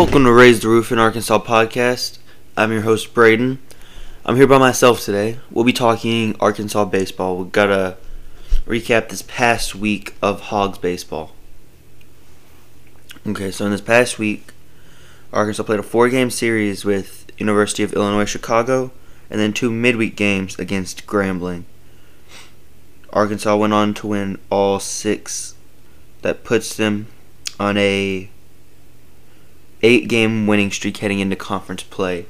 Welcome to Raise the Roof in Arkansas podcast. I'm your host Braden. I'm here by myself today. We'll be talking Arkansas baseball. We've got to recap this past week of Hogs baseball. Okay, so in this past week, Arkansas played a four-game series with University of Illinois Chicago, and then two midweek games against Grambling. Arkansas went on to win all six. That puts them on a eight game winning streak heading into conference play.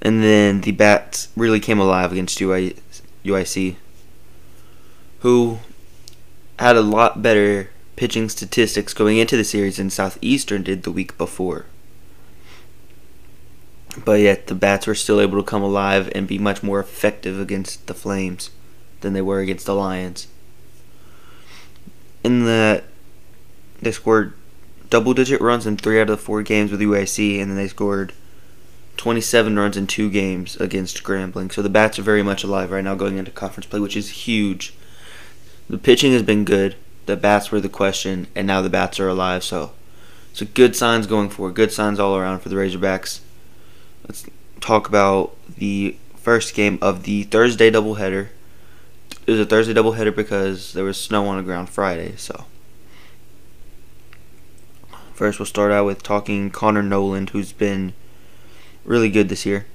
And then the Bats really came alive against UIC, who had a lot better pitching statistics going into the series than Southeastern did the week before. But yet the Bats were still able to come alive and be much more effective against the Flames than they were against the Lions. In the they scored double digit runs in three out of the four games with UIC, and then they scored 27 runs in two games against Grambling. So the Bats are very much alive right now going into conference play, which is huge. The pitching has been good. The Bats were the question, and now the Bats are alive. So, so good signs going forward. Good signs all around for the Razorbacks. Let's talk about the first game of the Thursday doubleheader. It was a Thursday doubleheader because there was snow on the ground Friday, so. First, we'll start out with talking Connor Noland, who's been really good this year.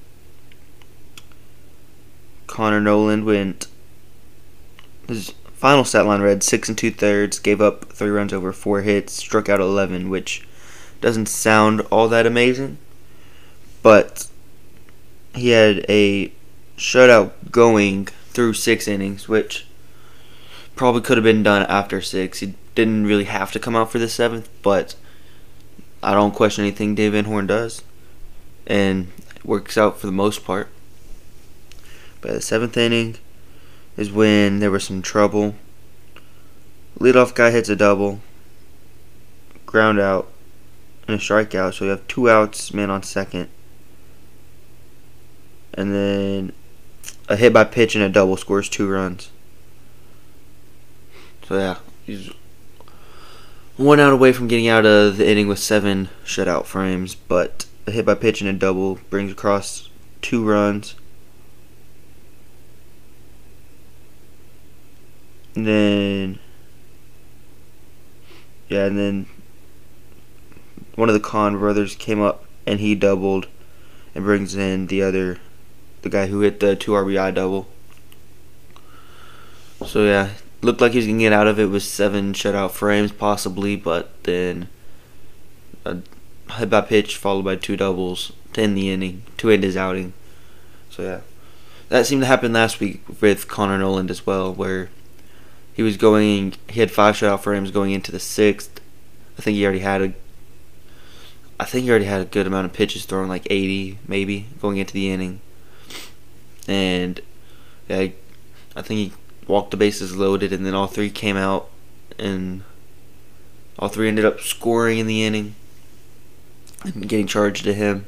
Connor Noland went. His final stat line read six and two thirds, gave up three runs over four hits, struck out eleven, which doesn't sound all that amazing, but he had a shutout going through six innings, which probably could have been done after six. He didn't really have to come out for the seventh, but I don't question anything Dave Van Horn does, and it works out for the most part. But the seventh inning is when there was some trouble. Leadoff guy hits a double, ground out, and a strikeout. So you have two outs, man on second, and then a hit by pitch and a double scores two runs. So yeah, he's one out away from getting out of the inning with seven shutout frames, but a hit by pitch and a double brings across two runs. And then, yeah, and then one of the Kahn brothers came up and he doubled and brings in the other, the guy who hit the two RBI double. So yeah, looked like he was gonna get out of it with seven shutout frames possibly, but then a hit by pitch followed by two doubles to end the inning to end his outing. So yeah, that seemed to happen last week with Connor Noland as well, where he was going. He had five shutout frames going into the sixth. I think he already had a. I think he already had a good amount of pitches thrown, like 80 maybe, going into the inning. And yeah, I think he walked the bases loaded, and then all three came out, and all three ended up scoring in the inning and getting charged to him.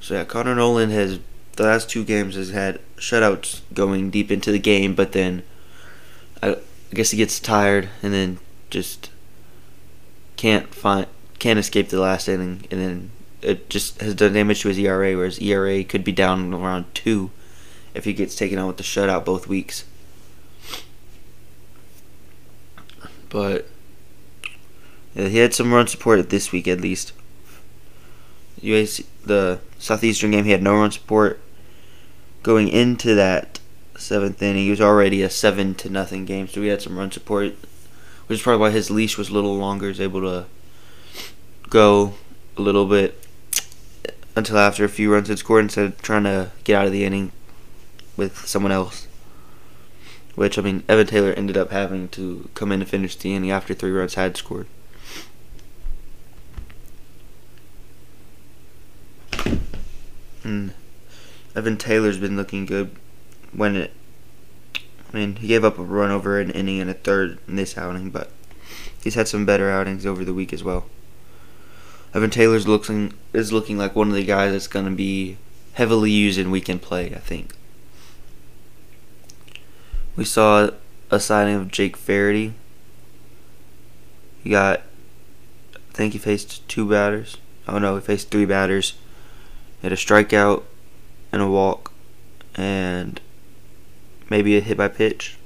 So yeah, Connor Noland has the last two games has had shutouts going deep into the game, but then I, I guess he gets tired and then just can't find can't escape the last inning, and then it just has done damage to his ERA, whereas ERA could be down around two if he gets taken out with the shutout both weeks. But yeah, he had some run support this week at least. UAC, the Southeastern game, he had no run support. Going into that seventh inning, he was already a seven to nothing game, so he had some run support, which is probably why his leash was a little longer. He was able to go a little bit until after a few runs had scored instead of trying to get out of the inning with someone else. Which, I mean, Evan Taylor ended up having to come in and finish the inning after three runs had scored. And Evan Taylor's been looking good when it. I mean, he gave up a run over an inning and a third in this outing, but he's had some better outings over the week as well. Evan Taylor's looking is looking like one of the guys that's going to be heavily used in weekend play. I think. We saw a signing of Jake Faraday. He got, I think he faced two batters. Oh no, he faced three batters. He had a strikeout and a walk and maybe a hit by pitch.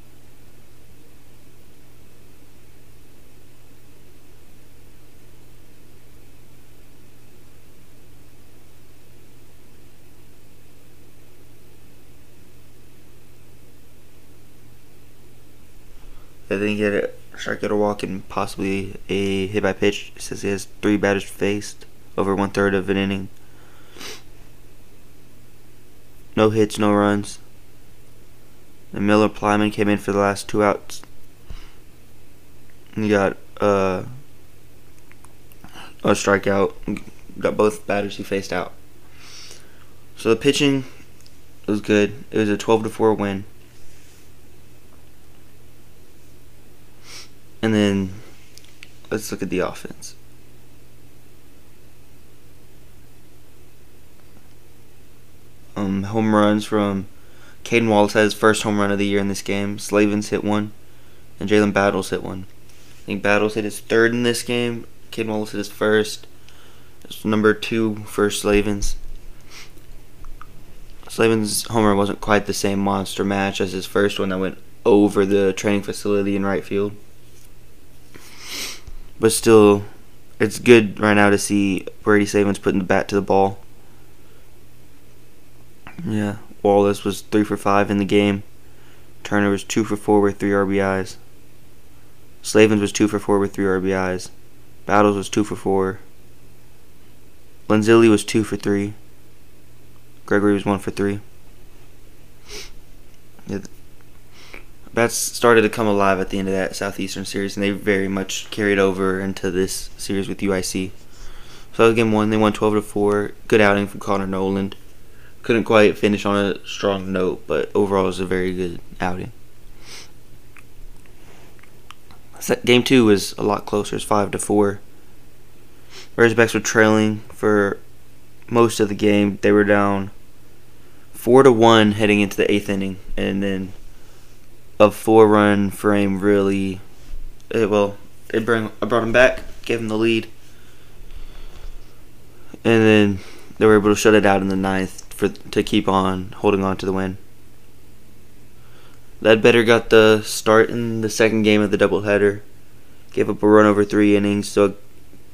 I think he had a strikeout or walk and possibly a hit by pitch. It says he has three batters faced over one third of an inning. No hits, no runs. And Miller Plyman came in for the last two outs. He got uh, a strikeout. Got both batters he faced out. So the pitching was good. It was a 12 to 4 win. And then let's look at the offense. Um, home runs from Cayden Wallace had his first home run of the year in this game. Slavens hit one, and Jalen Battles hit one. I think Battles hit his third in this game. Cayden Wallace hit his first. It's number two for Slavens. Slavens' homer wasn't quite the same monster match as his first one that went over the training facility in right field. But still, it's good right now to see Brady Slavens putting the bat to the ball. Yeah, Wallace was three for five in the game. Turner was two for four with three RBIs. Slavens was two for four with three RBIs. Battles was two for four. Lanzilli was two for three. Gregory was one for three. Yeah, bats started to come alive at the end of that Southeastern series, and they very much carried over into this series with UIC. So game one, they won 12 to four. Good outing from Connor Noland couldn't quite finish on a strong note, but overall it was a very good outing. Game two was a lot closer. It's five to four. Razorbacks were trailing for most of the game. They were down four to one heading into the eighth inning, and then a four-run frame really. It, well, they bring I brought him back, gave him the lead, and then they were able to shut it out in the ninth for to keep on holding on to the win. Ledbetter got the start in the second game of the doubleheader. Gave up a run over three innings, so a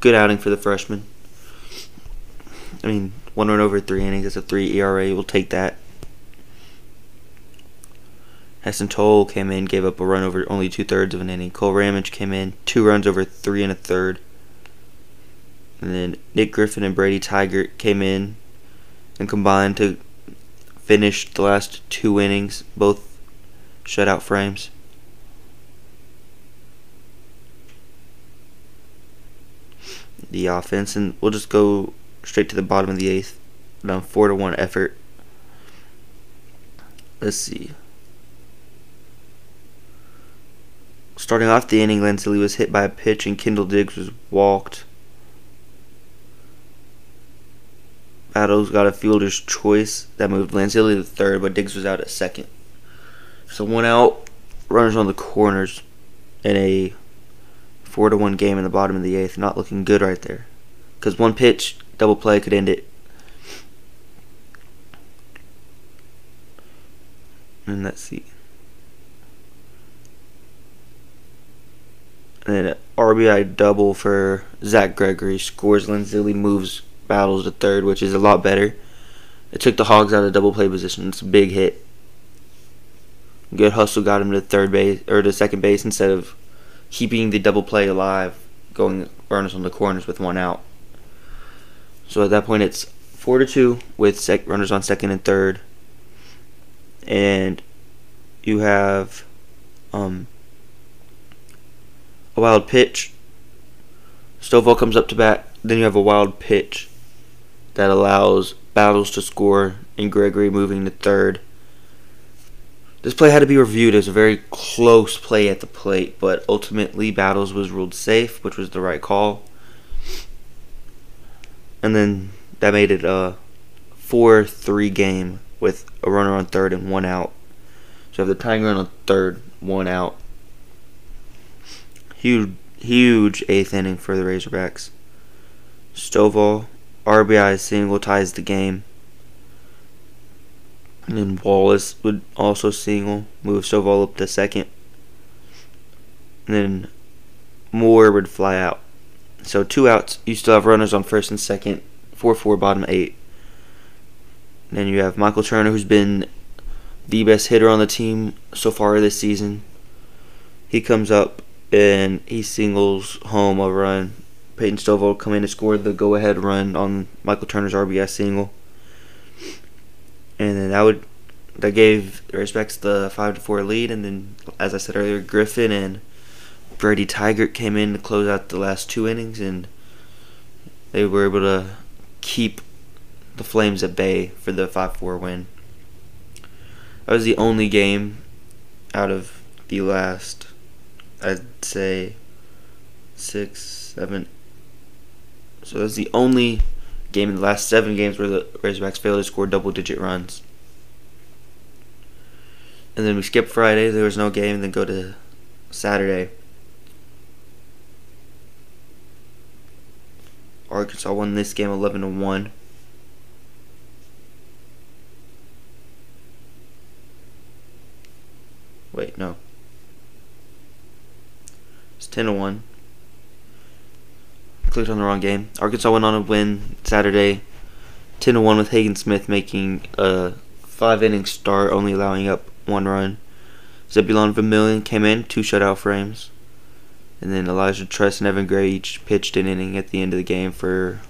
good outing for the freshman. I mean, one run over three innings, that's a three ERA. We'll take that. Heston Tole came in, gave up a run over only two thirds of an inning. Kole Ramage came in, two runs over three and a third. And then Nick Griffin and Brady Tygart came in, and combined to finish the last two innings, both shutout frames. The offense, and we'll just go straight to the bottom of the eighth. Down four to one effort. Let's see. Starting off the inning, Lanzilli was hit by a pitch, and Kendall Diggs was walked. Battles got a fielder's choice that moved Lanzilli to third, but Diggs was out at second. So one out, runners on the corners, in a four to one game in the bottom of the eighth. Not looking good right there, because one pitch, double play could end it. And let's see. And then RBI double for Zach Gregory scores. Lanzilli moves battles to third, which is a lot better. It took the Hogs out of double play position. It's a big hit. Good hustle got him to third base or to second base instead of keeping the double play alive, going runners on the corners with one out. So at that point, it's four to two with sec- runners on second and third, and you have um, a wild pitch. Stovall comes up to bat. Then you have a wild pitch that allows Battles to score and Gregory moving to third. This play had to be reviewed as a very close play at the plate, but ultimately Battles was ruled safe, which was the right call. And then that made it a 4 3 game with a runner on third and one out. So you have the tying run on third, one out. Huge, huge eighth inning for the Razorbacks. Stovall RBI single ties the game. And then Wallace would also single, move Stovall up to second. And then Moore would fly out. So two outs. You still have runners on first and second. 4 4, bottom 8. And then you have Michael Turner, who's been the best hitter on the team so far this season. He comes up and he singles home a run. Peyton Stovall come in to score the go-ahead run on Michael Turner's RBI single, and then that would that gave the the five to four lead. And then, as I said earlier, Griffin and Brady Tygart came in to close out the last two innings, and they were able to keep the Flames at bay for the five four win. That was the only game out of the last, I'd say, six, seven. So that's the only game in the last seven games where the Razorbacks failed to score double digit runs. And then we skip Friday, there was no game, and then go to Saturday. Arkansas won this game 11 to 1. Wait, no. It's 10 to 1. Clicked on the wrong game. Arkansas went on a win Saturday 10 to 1 with Hagen Smith making a 5 inning start, only allowing up one run. Zebulon Vermillion came in, two shutout frames. And then Elijah Trest and Evan Gray each pitched an inning at the end of the game for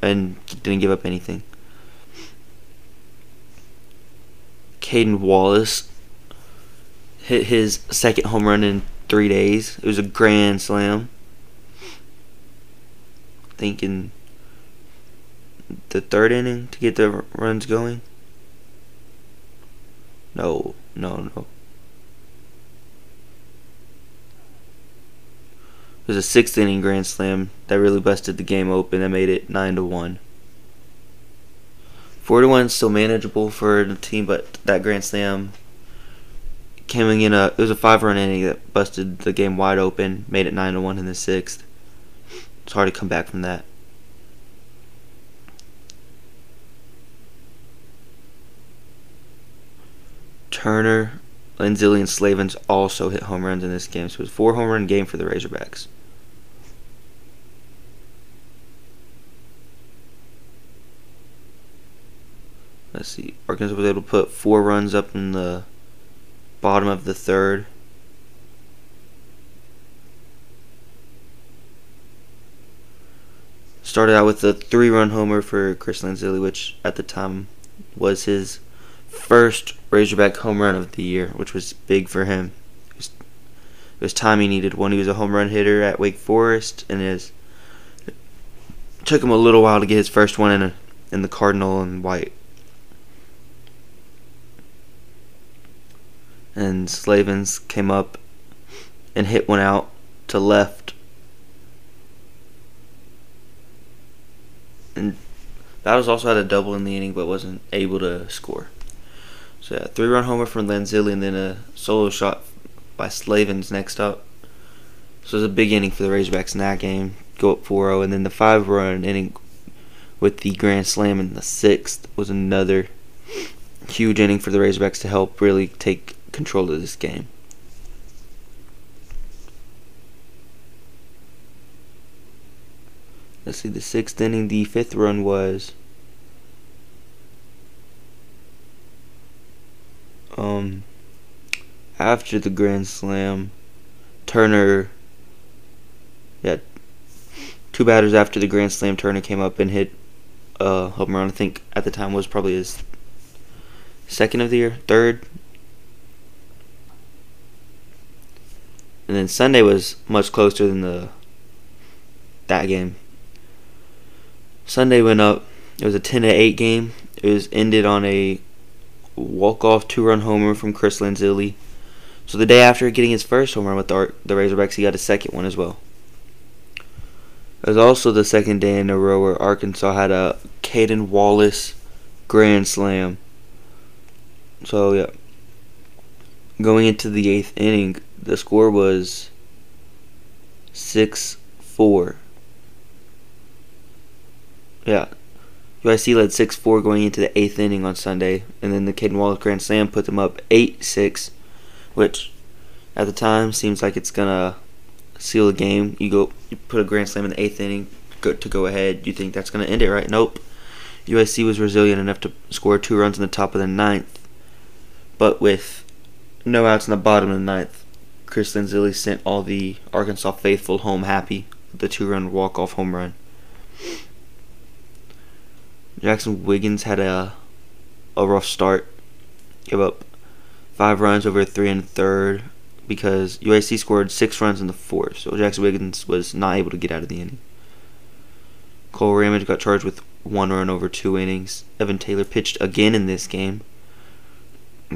and didn't give up anything. Cayden Wallace hit his second home run in three days. It was a grand slam. Thinking the third inning to get the runs going. No, no, no. It was a sixth inning grand slam that really busted the game open. That made it nine to one. Four to one still manageable for the team, but that grand slam coming in a it was a five run inning that busted the game wide open, made it nine to one in the sixth. It's hard to come back from that. Turner, Lanzilli, and Slavens also hit home runs in this game, so it was a four home run game for the Razorbacks. Let's see. Arkansas was able to put four runs up in the bottom of the third. Started out with a three run homer for Chris Lanzilli, which at the time was his first Razorback home run of the year, which was big for him. It was, time he needed one. He was a home run hitter at Wake Forest, and it took him a little while to get his first one in, a, in the Cardinal and White. And Slavens came up and hit one out to left. And Battles also had a double in the inning but wasn't able to score. So yeah, three run homer from Lanzilli and then a solo shot by Slavens next up. So it was a big inning for the Razorbacks in that game. Go up 4 0. And then the five run inning with the grand slam in the sixth was another huge inning for the Razorbacks to help really take control of this game. Let's see, the sixth inning, the fifth run was um after the grand slam. Turner, yeah, two batters after the grand slam, Turner came up and hit a home run. I think at the time was probably his second of the year, third, then Sunday was much closer than the that game. Sunday went up. It was a 10 to 8 game. It was ended on a walk-off two-run homer from Chris Lanzilli. So the day after getting his first home run with the, the Razorbacks, he got a second one as well. It was also the second day in a row where Arkansas had a Cayden Wallace grand slam. So yeah, going into the eighth inning, the score was 6 4. yeah, UIC led 6-4 going into the eighth inning on Sunday, and then the Cayden Wallace Grand Slam put them up 8-6, which at the time seems like it's gonna seal the game. You go, you put a Grand Slam in the eighth inning go, to go ahead. You think that's gonna end it, right? Nope. UIC was resilient enough to score two runs in the top of the ninth, but with no outs in the bottom of the ninth, Chris Lanzilli sent all the Arkansas faithful home happy with the two-run walk-off home run. Jaxon Wiggins had a a rough start. Gave up five runs over three and third because UIC scored six runs in the fourth, so Jaxon Wiggins was not able to get out of the inning. Kole Ramage got charged with one run over two innings. Evan Taylor pitched again in this game.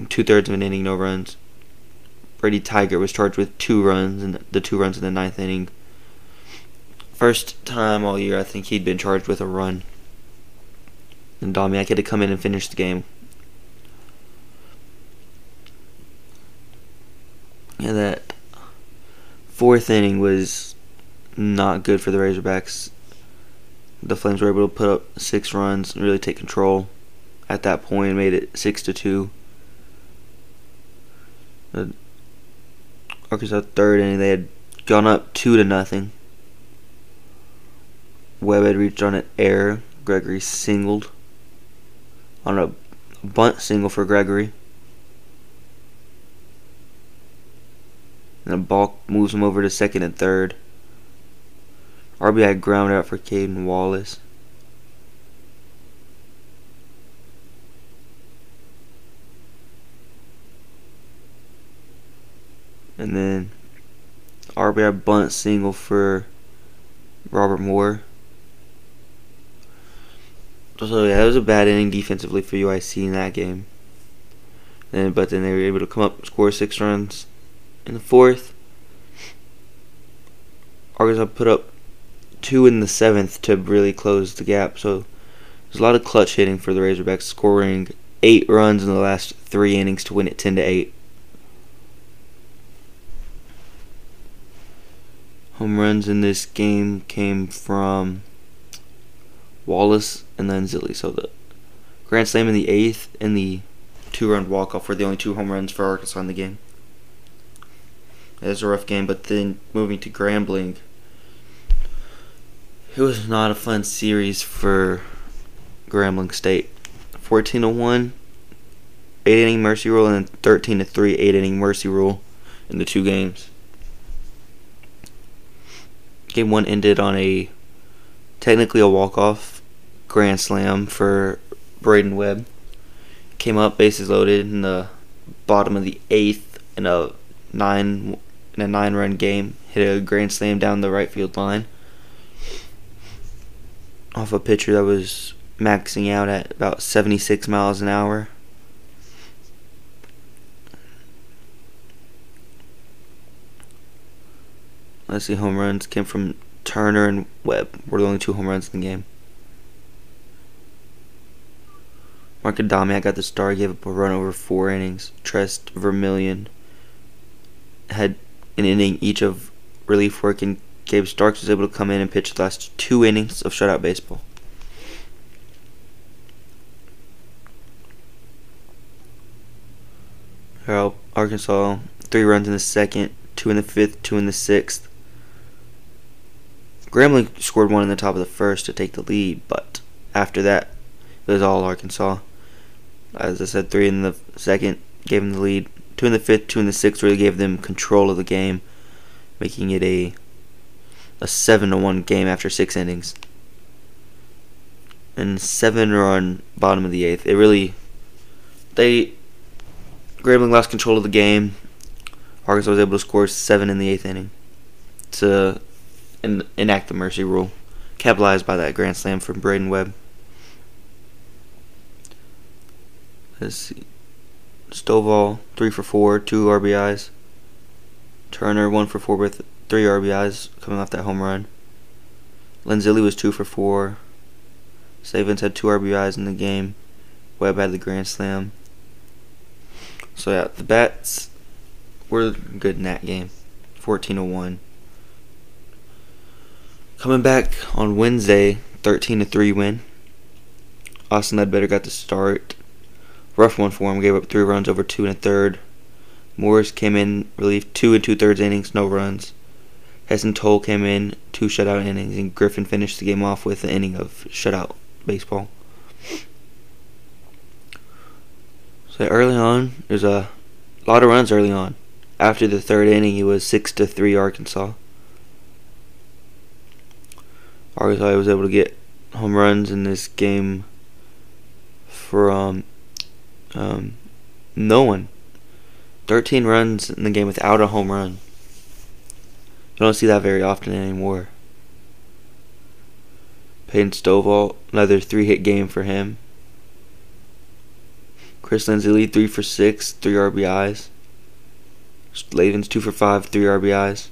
Two thirds of an inning, no runs. Brady Tygart was charged with two runs and the two runs in the ninth inning. First time all year I think he'd been charged with a run. And Domiak had to come in and finish the game. And that fourth inning was not good for the Razorbacks. The Flames were able to put up six runs and really take control at that point, made it six to two. Arkansas third inning, they had gone up two to nothing. Webb had reached on an error. Gregory singled on a bunt single for Gregory. And a ball moves him over to second and third. RBI ground out for Cayden Wallace. And then RBI bunt single for Robert Moore. So yeah, that was a bad inning defensively for UIC in that game. And but then they were able to come up, and score six runs in the fourth. Arkansas put up two in the seventh to really close the gap. So there's a lot of clutch hitting for the Razorbacks, scoring eight runs in the last three innings to win it ten to eight. Home runs in this game came from Wallace and then Zilly. So the Grand Slam in the eighth and the two-run walk-off were the only two home runs for Arkansas in the game. It was a rough game, but then moving to Grambling, it was not a fun series for Grambling State. 14 to 1, 8 inning mercy rule, and then 13 to 3, 8 inning mercy rule in the two games. Game 1 ended on a technically a walk-off grand slam for Braydon Webb. Came up bases loaded in the bottom of the eighth in a nine in a nine run game. Hit a grand slam down the right field line off a pitcher that was maxing out at about 76 miles an hour. Let's see, home runs came from Turner and Webb were the only two home runs in the game. Mark Adamiak got the star, gave up a run over four innings. Trest Vermillion had an inning each of relief work, and Gabe Starks was able to come in and pitch the last two innings of shutout baseball. Arkansas, three runs in the second, two in the fifth, two in the sixth. Grambling scored one in the top of the first to take the lead, but after that, it was all Arkansas. As I said, three in the second gave them the lead. Two in the fifth, two in the sixth really gave them control of the game, making it a a seven to one game after six innings. And seven run bottom of the eighth. It really they Grambling lost control of the game. Arkansas was able to score seven in the eighth inning to en- enact the mercy rule, capitalized by that grand slam from Braydon Webb. Let's see. Stovall, three for four, two RBIs. Turner, one for four with three RBIs coming off that home run. Lenzilli was two for four. Savins had two RBIs in the game. Webb had the grand slam. So yeah, the bats were good in that game. 14 to 1. Coming back on Wednesday 13 to 3 win. Austin Ledbetter got the start. Rough one for him, gave up three runs over two and a third. Morris came in, relieved two and two thirds innings, no runs. Heston Tole came in, two shutout innings, and Griffin finished the game off with an inning of shutout baseball. So early on, there's a lot of runs early on. After the third inning, it was six to three Arkansas. Arkansas was able to get home runs in this game from um, no one. 13 runs in the game without a home run. You don't see that very often anymore. Peyton Stovall, another three hit game for him. Chris Lanzilli, three for six, three RBIs. Slavens, two for five, three RBIs.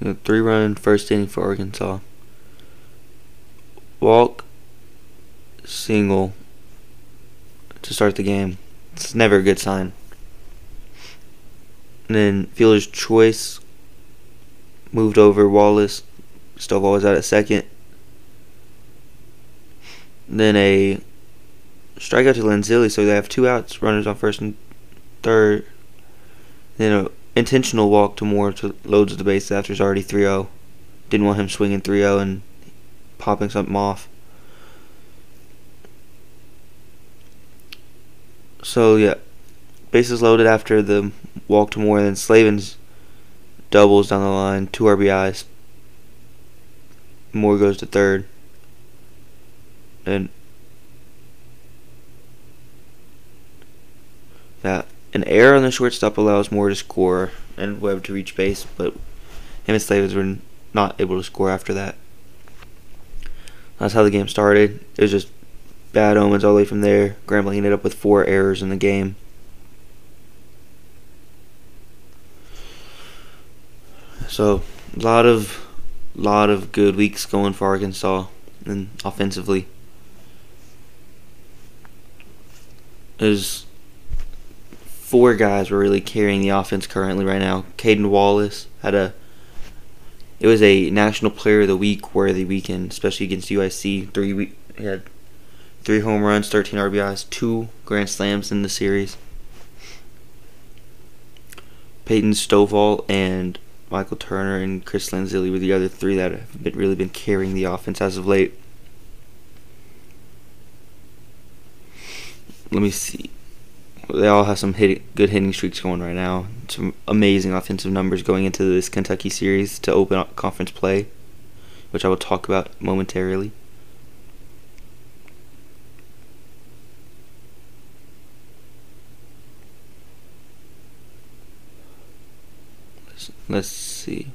A three run first inning for Arkansas. Walk, single to start the game. It's never a good sign. And then fielder's choice moved over Wallace. Stovall was out at second. Then a strikeout to Lanzilli, so they have two outs, runners on first and third. Then a intentional walk to Moore to loads the base after he's already 3-0. Didn't want him swinging 3-0 and popping something off. So yeah, bases loaded after the walk to Moore, and then Slavens doubles down the line, two RBIs. Moore goes to third, and yeah, an error on the shortstop allows Moore to score and Webb to reach base, but him and Slavens were not able to score after that. That's how the game started. It was just bad omens all the way from there. Grambling ended up with four errors in the game. So a lot of lot of good weeks going for Arkansas and offensively. There's four guys were really carrying the offense currently right now. Cayden Wallace had a it was a national player of the week worthy weekend, especially against UIC. Three we he had three home runs, 13 RBIs, two grand slams in the series. Peyton Stovall and Michael Turner and Chris Lanzilli were the other three that have been, really been carrying the offense as of late. Let me see. They all have some hit, good hitting streaks going right now. Some amazing offensive numbers going into this Kentucky series to open up conference play, which I will talk about momentarily. Let's see.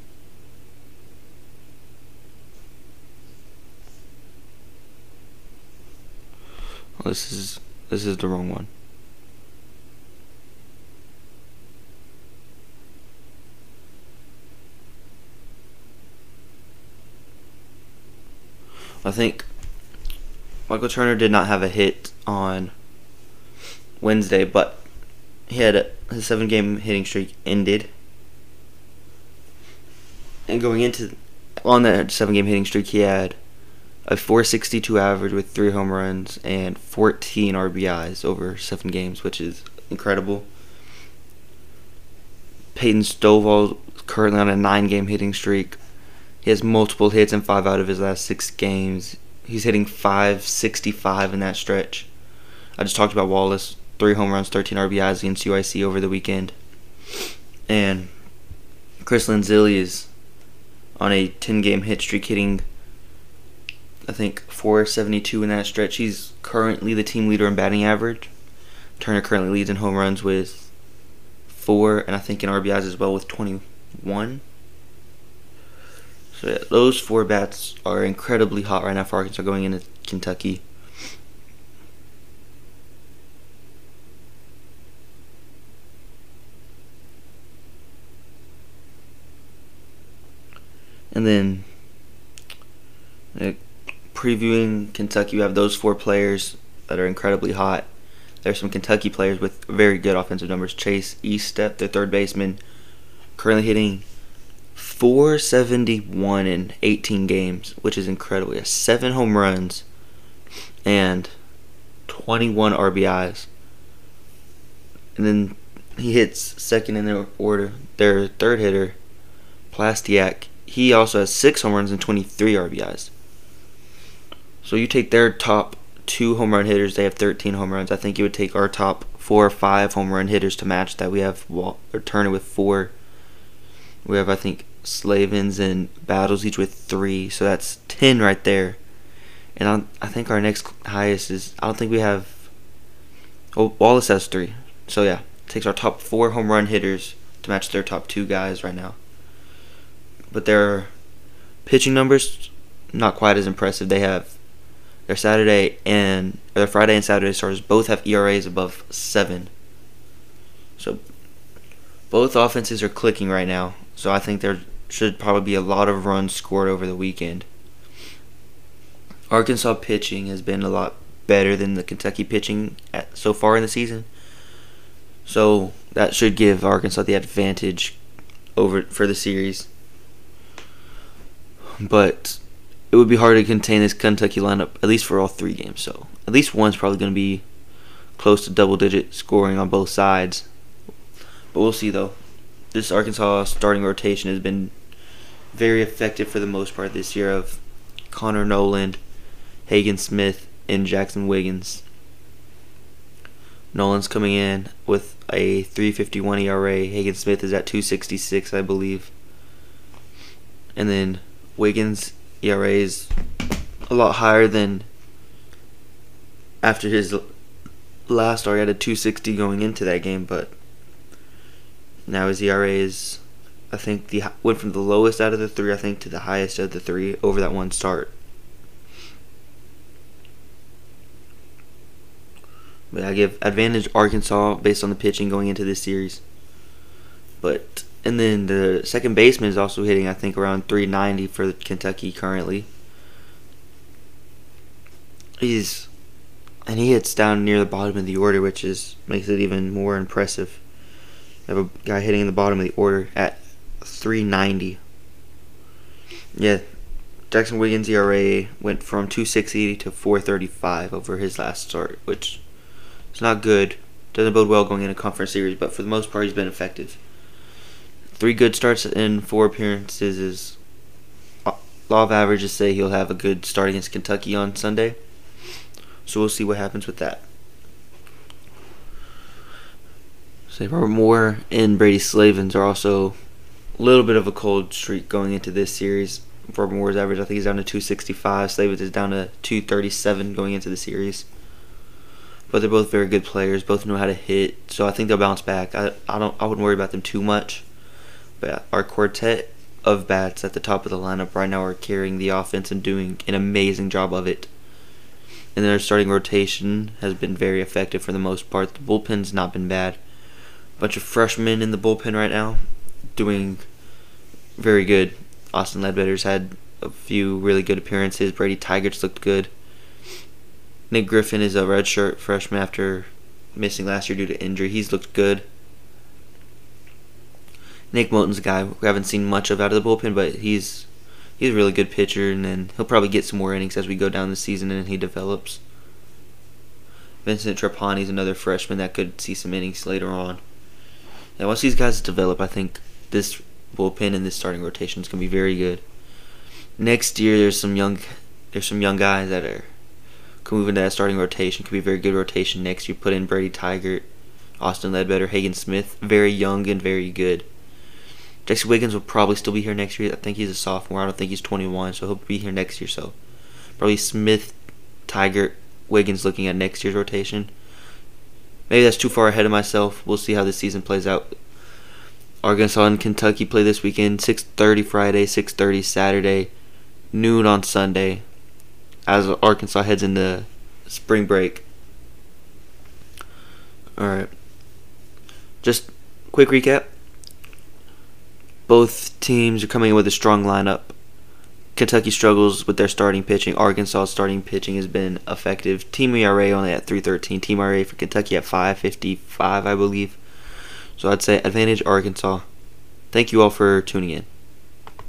This is this is the wrong one. I think Michael Turner did not have a hit on Wednesday, but he had a, his seven game hitting streak ended and going into on that seven game hitting streak, he had a 462 average with three home runs and 14 RBIs over seven games, which is incredible. Peyton Stovall currently on a nine game hitting streak. He has multiple hits in five out of his last six games. He's hitting 565 in that stretch. I just talked about Wallace, three home runs, 13 RBIs against UIC over the weekend. And Chris Lanzilli is on a 10 game hit streak, hitting, I think, 472 in that stretch. He's currently the team leader in batting average. Turner currently leads in home runs with four, and I think in RBIs as well with 21. So yeah, those four bats are incredibly hot right now for Arkansas going into Kentucky. And then uh, previewing Kentucky, we have those four players that are incredibly hot. There's some Kentucky players with very good offensive numbers. Chase Estep, their third baseman, currently hitting 471 in 18 games, which is incredible. He has seven home runs and 21 RBIs. And then he hits second in their order. Their third hitter, Plastiak, he also has six home runs and 23 RBIs. So you take their top two home run hitters, they have 13 home runs. I think you would take our top four or five home run hitters to match that. We have Walt, or Turner with four. We have, I think, Slavens and Battles each with three. So that's 10 right there. And I, I think our next highest is, I don't think we have, oh, Wallace has three. So yeah, takes our top four home run hitters to match their top two guys right now. But their pitching numbers, not quite as impressive. They have their Saturday and their Friday and Saturday starters both have ERAs above seven. So both offenses are clicking right now. So I think there should probably be a lot of runs scored over the weekend. Arkansas pitching has been a lot better than the Kentucky pitching at, so far in the season. So that should give Arkansas the advantage over for the series. But it would be hard to contain this Kentucky lineup, at least for all three games. So at least one's probably going to be close to double digit scoring on both sides. But we'll see though. This Arkansas starting rotation has been very effective for the most part this year of Connor Noland, Hagen Smith, and Jaxon Wiggins. Noland's coming in with a 351 ERA. Hagen Smith is at 266, I believe. And then Wiggins ERA is a lot higher than after his last start. He had a 260 going into that game, but now his ERA is, I think, the went from the lowest out of the three, I think, to the highest of the three over that one start. But I give advantage Arkansas based on the pitching going into this series. But and then the second baseman is also hitting, I think, around 390 for Kentucky currently. He's and he hits down near the bottom of the order, which is makes it even more impressive. You have a guy hitting in the bottom of the order at 390. Yeah, Jaxon Wiggins' ERA went from 260 to 435 over his last start, which is not good. Doesn't bode well going into conference series, but for the most part, he's been effective three good starts in four appearances is uh, law of averages say he'll have a good start against Kentucky on Sunday. So we'll see what happens with that. Say Robert Moore and Brady Slavens are also little bit of a cold streak going into this series. Robert Moore's average I think is down to 265. Slavens is down to 237 going into the series. But they're both very good players. Both know how to hit, so I think they'll bounce back. I I don't I wouldn't worry about them too much. But our quartet of bats at the top of the lineup right now are carrying the offense and doing an amazing job of it. And their starting rotation has been very effective for the most part. The bullpen's not been bad. Bunch of freshmen in the bullpen right now, doing very good. Austin Ledbetter's had a few really good appearances. Brady Tygart looked good. Nick Griffin is a redshirt freshman after missing last year due to injury. He's looked good. Nick Moten's a guy we haven't seen much of out of the bullpen, but he's he's a really good pitcher, and then he'll probably get some more innings as we go down the season and he develops. Vincent Trapani's another freshman that could see some innings later on. And once these guys develop, I think this bullpen and this starting rotation is gonna be very good. Next year, there's some young there's some young guys that are can move into that starting rotation. Could be a very good rotation next You Put in Brady Tygart, Austin Ledbetter, Hagen Smith, very young and very good. Jaxon Wiggins will probably still be here next year. I think he's a sophomore. I don't think he's 21, so he'll be here next year. So probably Smith, Tygart, Wiggins looking at next year's rotation. Maybe that's too far ahead of myself. We'll see how this season plays out. Arkansas and Kentucky play this weekend. 6:30 Friday, 6:30 Saturday, noon on Sunday. As Arkansas heads into spring break. All right. Just quick recap. Both teams are coming in with a strong lineup. Kentucky struggles with their starting pitching. Arkansas starting pitching has been effective. Team ERA only at 313. Team ERA for Kentucky at 555, I believe. So I'd say advantage Arkansas. Thank you all for tuning in.